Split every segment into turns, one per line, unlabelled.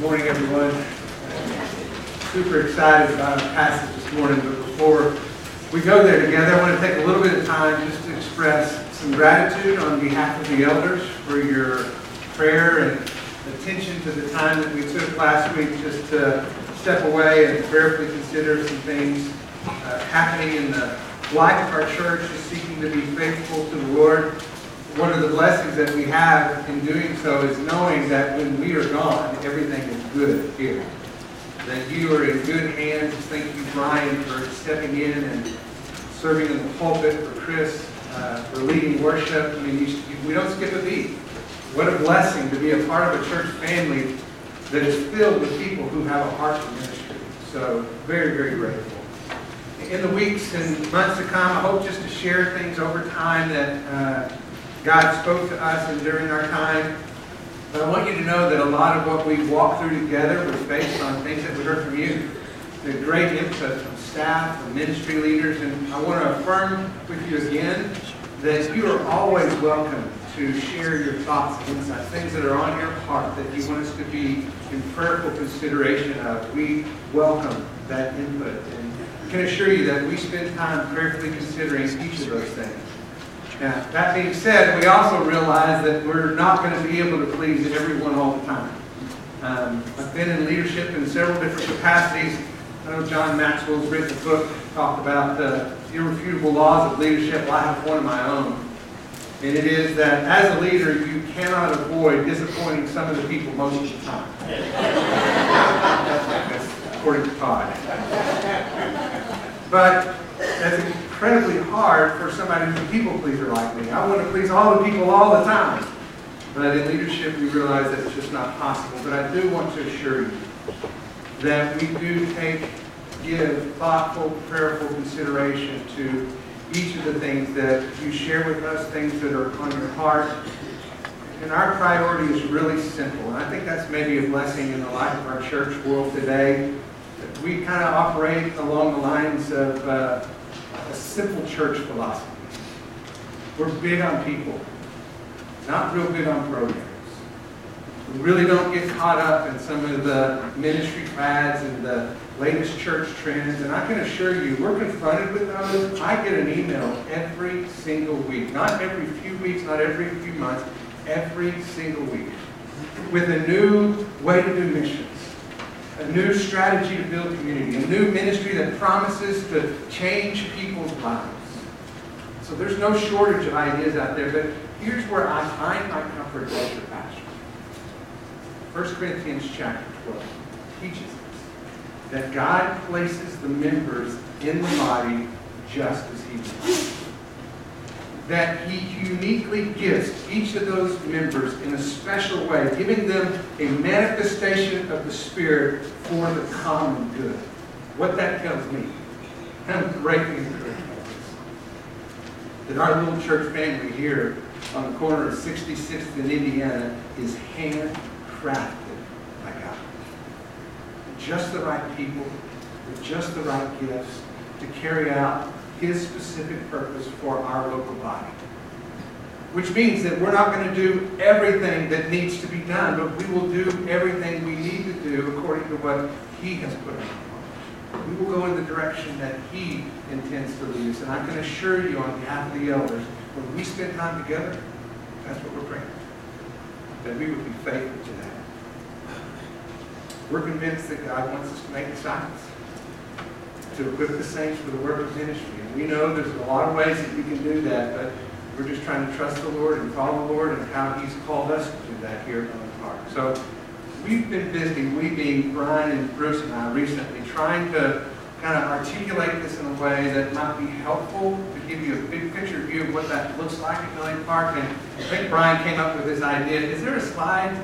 Good morning, everyone. Super excited about our passage this morning, but before we go there together, I want to take a little bit of time just to express some gratitude on behalf of the elders for your prayer and attention to the time that we took last week just to step away and prayerfully consider some things uh, happening in the life of our church, just seeking to be faithful to the Lord one of the blessings that we have in doing so is knowing that when we are gone, everything is good here. That you are in good hands. Thank you, Brian, for stepping in and serving in the pulpit, for Chris, uh, for leading worship. I mean, you, we don't skip a beat. What a blessing to be a part of a church family that is filled with people who have a heart for ministry. So, very, very grateful. In the weeks and months to come, I hope just to share things over time that uh, God spoke to us and during our time. But I want you to know that a lot of what we walked through together was based on things that we heard from you. The great input from staff, from ministry leaders, and I want to affirm with you again that you are always welcome to share your thoughts and insights, things that are on your heart that you want us to be in prayerful consideration of. We welcome that input and can assure you that we spend time prayerfully considering each of those things. Now, that being said, we also realize that we're not going to be able to please everyone all the time. Um, I've been in leadership in several different capacities. I know John Maxwell's written a book, talked about the irrefutable laws of leadership. Well, I have one of my own. And it is that as a leader, you cannot avoid disappointing some of the people most of the time. That's according to Todd. But incredibly hard for somebody who's a people pleaser like me. I want to please all the people all the time. But in leadership, we realize that it's just not possible. But I do want to assure you that we do take, give thoughtful, prayerful consideration to each of the things that you share with us, things that are on your heart. And our priority is really simple. And I think that's maybe a blessing in the life of our church world today. We kind of operate along the lines of uh, a simple church philosophy. We're big on people, not real big on programs. We really don't get caught up in some of the ministry fads and the latest church trends. And I can assure you, we're confronted with those. I get an email every single week, not every few weeks, not every few months, every single week, with a new way to do missions a new strategy to build community, a new ministry that promises to change people's lives. So there's no shortage of ideas out there, but here's where I find my comfort as your pastor. 1 Corinthians chapter 12 teaches us that God places the members in the body just as he does that he uniquely gives each of those members in a special way, giving them a manifestation of the Spirit for the common good. What that tells me, I'm greatly encouraged that our little church family here on the corner of 66th and Indiana is handcrafted by God. Just the right people with just the right gifts to carry out his specific purpose for our local body. Which means that we're not going to do everything that needs to be done, but we will do everything we need to do according to what he has put in our. We will go in the direction that he intends to lead us. And I can assure you on behalf of the elders, when we spend time together, that's what we're praying. That we would be faithful to that. We're convinced that God wants us to make disciples to equip the saints for the work of ministry. And we know there's a lot of ways that we can do that, but we're just trying to trust the Lord and follow the Lord and how He's called us to do that here at the Park. So we've been busy, we being Brian and Bruce and I recently, trying to kind of articulate this in a way that might be helpful to give you a big picture view of what that looks like at Millennium Park. And I think Brian came up with this idea. Is there a slide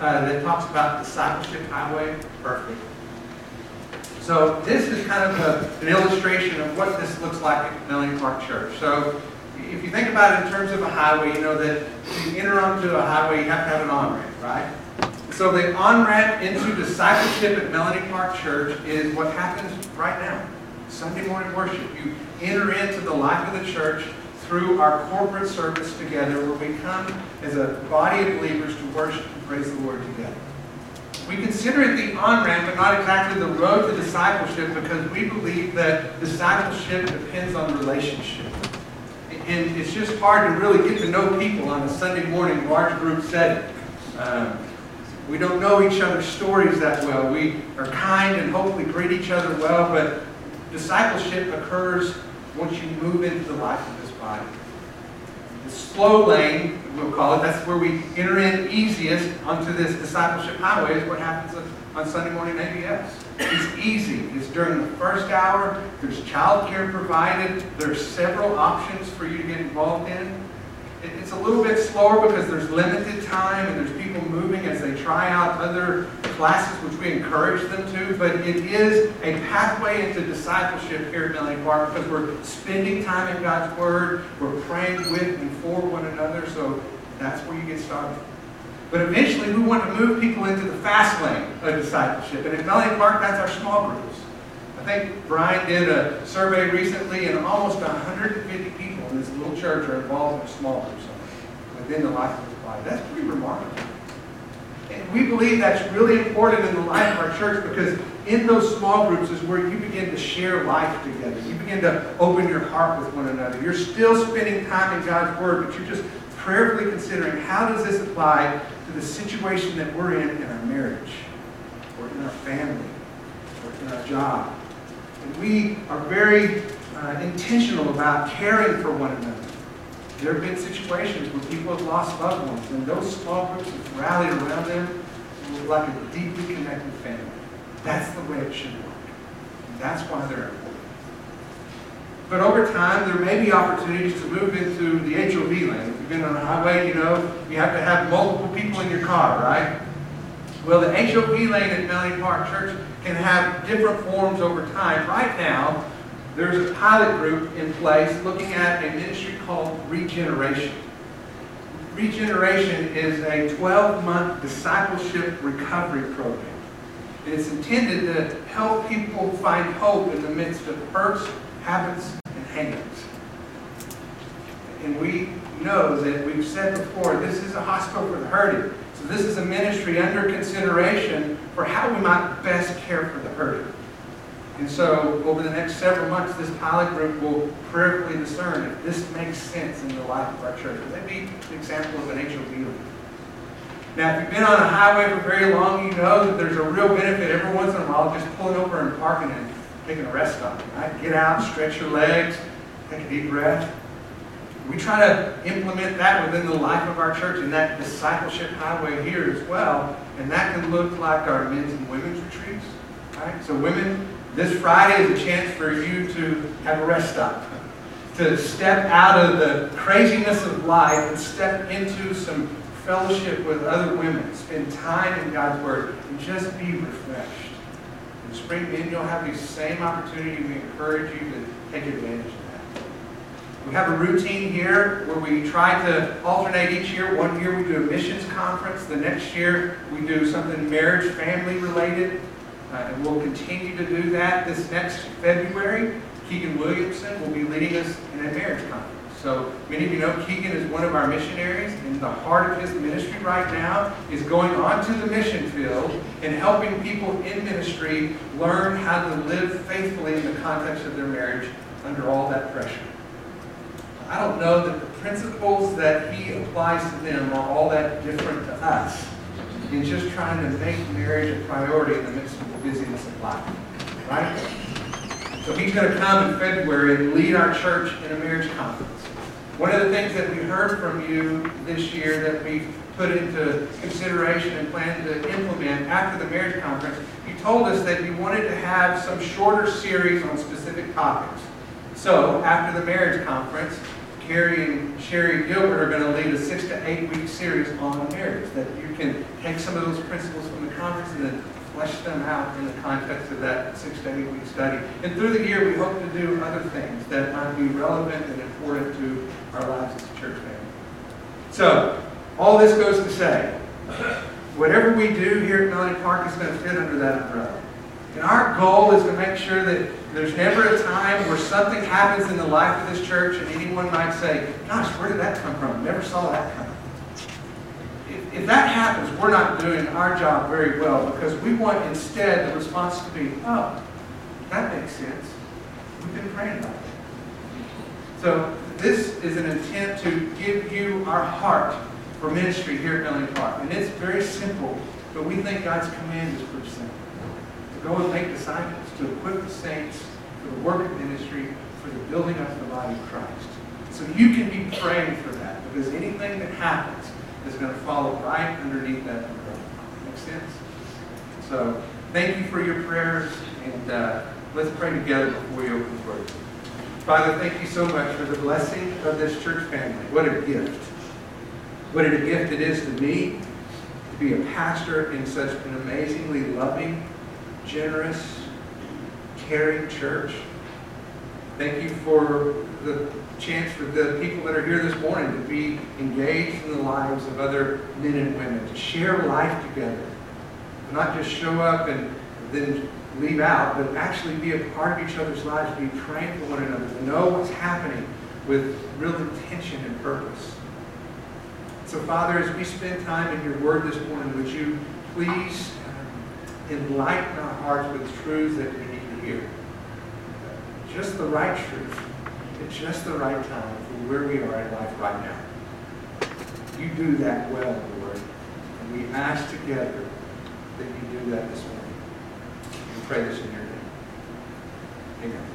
uh, that talks about discipleship highway? Perfect. So this is kind of a, an illustration of what this looks like at Millennium Park Church. So if you think about it in terms of a highway, you know that to enter onto a highway, you have to have an on-ramp, right? So the on-ramp into discipleship at Millennium Park Church is what happens right now. Sunday morning worship. You enter into the life of the church through our corporate service together where we come as a body of believers to worship and praise the Lord together. We consider it the on-ramp, but not exactly the road to discipleship because we believe that discipleship depends on relationship. And it's just hard to really get to know people on a Sunday morning large group setting. Um, we don't know each other's stories that well. We are kind and hopefully greet each other well, but discipleship occurs once you move into the life of this body. The slow lane, we'll call it, that's where we enter in easiest onto this discipleship highway, is what happens on Sunday morning ABS. It's easy. It's during the first hour. There's childcare provided. There's several options for you to get involved in. It's a little bit slower because there's limited time and there's people moving as they try out other classes, which we encourage them to. But it is a pathway into discipleship here at Millennium Park because we're spending time in God's Word. We're praying with and for one another. So that's where you get started. But eventually, we want to move people into the fast lane of discipleship. And at Millennium Park, that's our small groups. I think Brian did a survey recently, and almost 150 people in this little church are involved in small group within the life of his body. That's pretty remarkable. And we believe that's really important in the life of our church because in those small groups is where you begin to share life together. You begin to open your heart with one another. You're still spending time in God's Word, but you're just prayerfully considering how does this apply to the situation that we're in in our marriage, or in our family, or in our job, and we are very uh, intentional about caring for one another. There have been situations where people have lost loved ones, and those small groups have rallied around them like a deeply connected family. That's the way it should work. And that's why they're important. But over time, there may be opportunities to move into the HOV lane. If you've been on a highway, you know you have to have multiple people in your car, right? Well, the HOV lane at Millennium Park Church can have different forms over time. Right now, there's a pilot group in place looking at a ministry called Regeneration. Regeneration is a 12-month discipleship recovery program. It's intended to help people find hope in the midst of hurts, habits, and hang-ups. And we know that we've said before, this is a hospital for the hurting. So this is a ministry under consideration for how we might best care for the hurting. And so over the next several months, this pilot group will prayerfully discern if this makes sense in the life of our church. That be an example of an HOV? Now, if you've been on a highway for very long, you know that there's a real benefit every once in a while just pulling over and parking and taking a rest stop. Right? Get out, stretch your legs, take a deep breath. We try to implement that within the life of our church and that discipleship highway here as well. And that can look like our men's and women's retreats. Right? So women, this Friday is a chance for you to have a rest stop. To step out of the craziness of life and step into some fellowship with other women. Spend time in God's Word and just be refreshed. In spring men, you'll have the same opportunity. We encourage you to take advantage of that. we have a routine here where we try to alternate each year. One year we do a missions conference. The next year we do something marriage, family related. Uh, and we'll continue to do that this next February. Keegan Williamson will be leading us in a marriage conference. So many of you know Keegan is one of our missionaries, and the heart of his ministry right now is going onto the mission field and helping people in ministry learn how to live faithfully in the context of their marriage under all that pressure. I don't know that the principles that he applies to them are all that different to us in just trying to make marriage a priority in the midst of busyness of life. Right? So he's going to come in February and lead our church in a marriage conference. One of the things that we heard from you this year that we put into consideration and plan to implement after the marriage conference, you told us that you wanted to have some shorter series on specific topics. So after the marriage conference, Carrie and Sherry Gilbert are going to lead a six to eight week series on marriage that you can take some of those principles from the conference and then flesh them out in the context of that six to eight week study. And through the year, we hope to do other things that might be relevant and important to our lives as a church family. So, all this goes to say, whatever we do here at Millennium Park is going to fit under that umbrella. And our goal is to make sure that there's never a time where something happens in the life of this church and anyone might say, gosh, where did that come from? Never saw that come. If, if that happens, we're not doing our job very well because we want instead the response to be, oh, that makes sense. We've been praying about it. So this is an intent to give you our heart for ministry here at Millennium Park. And it's very simple, but we think God's command is pretty simple. To go and make disciples, to equip the saints for the work of ministry, for the building up of the body of Christ. So you can be praying for that because anything that happens is going to follow right underneath that umbrella. Make sense? So thank you for your prayers, and uh, let's pray together before we open the word. Father, thank you so much for the blessing of this church family. What a gift. What a gift it is to me to be a pastor in such an amazingly loving, generous, caring church. Thank you for the chance for the people that are here this morning to be engaged in the lives of other men and women, to share life together, not just show up and then leave out, but actually be a part of each other's lives, be praying for one another, to know what's happening with real intention and purpose. So, Father, as we spend time in your word this morning, would you please um, enlighten our hearts with truths that we need to hear? Just the right truth at just the right time for where we are in life right now. You do that well, Lord. And we ask together that you do that this morning. We pray this in your name. Amen.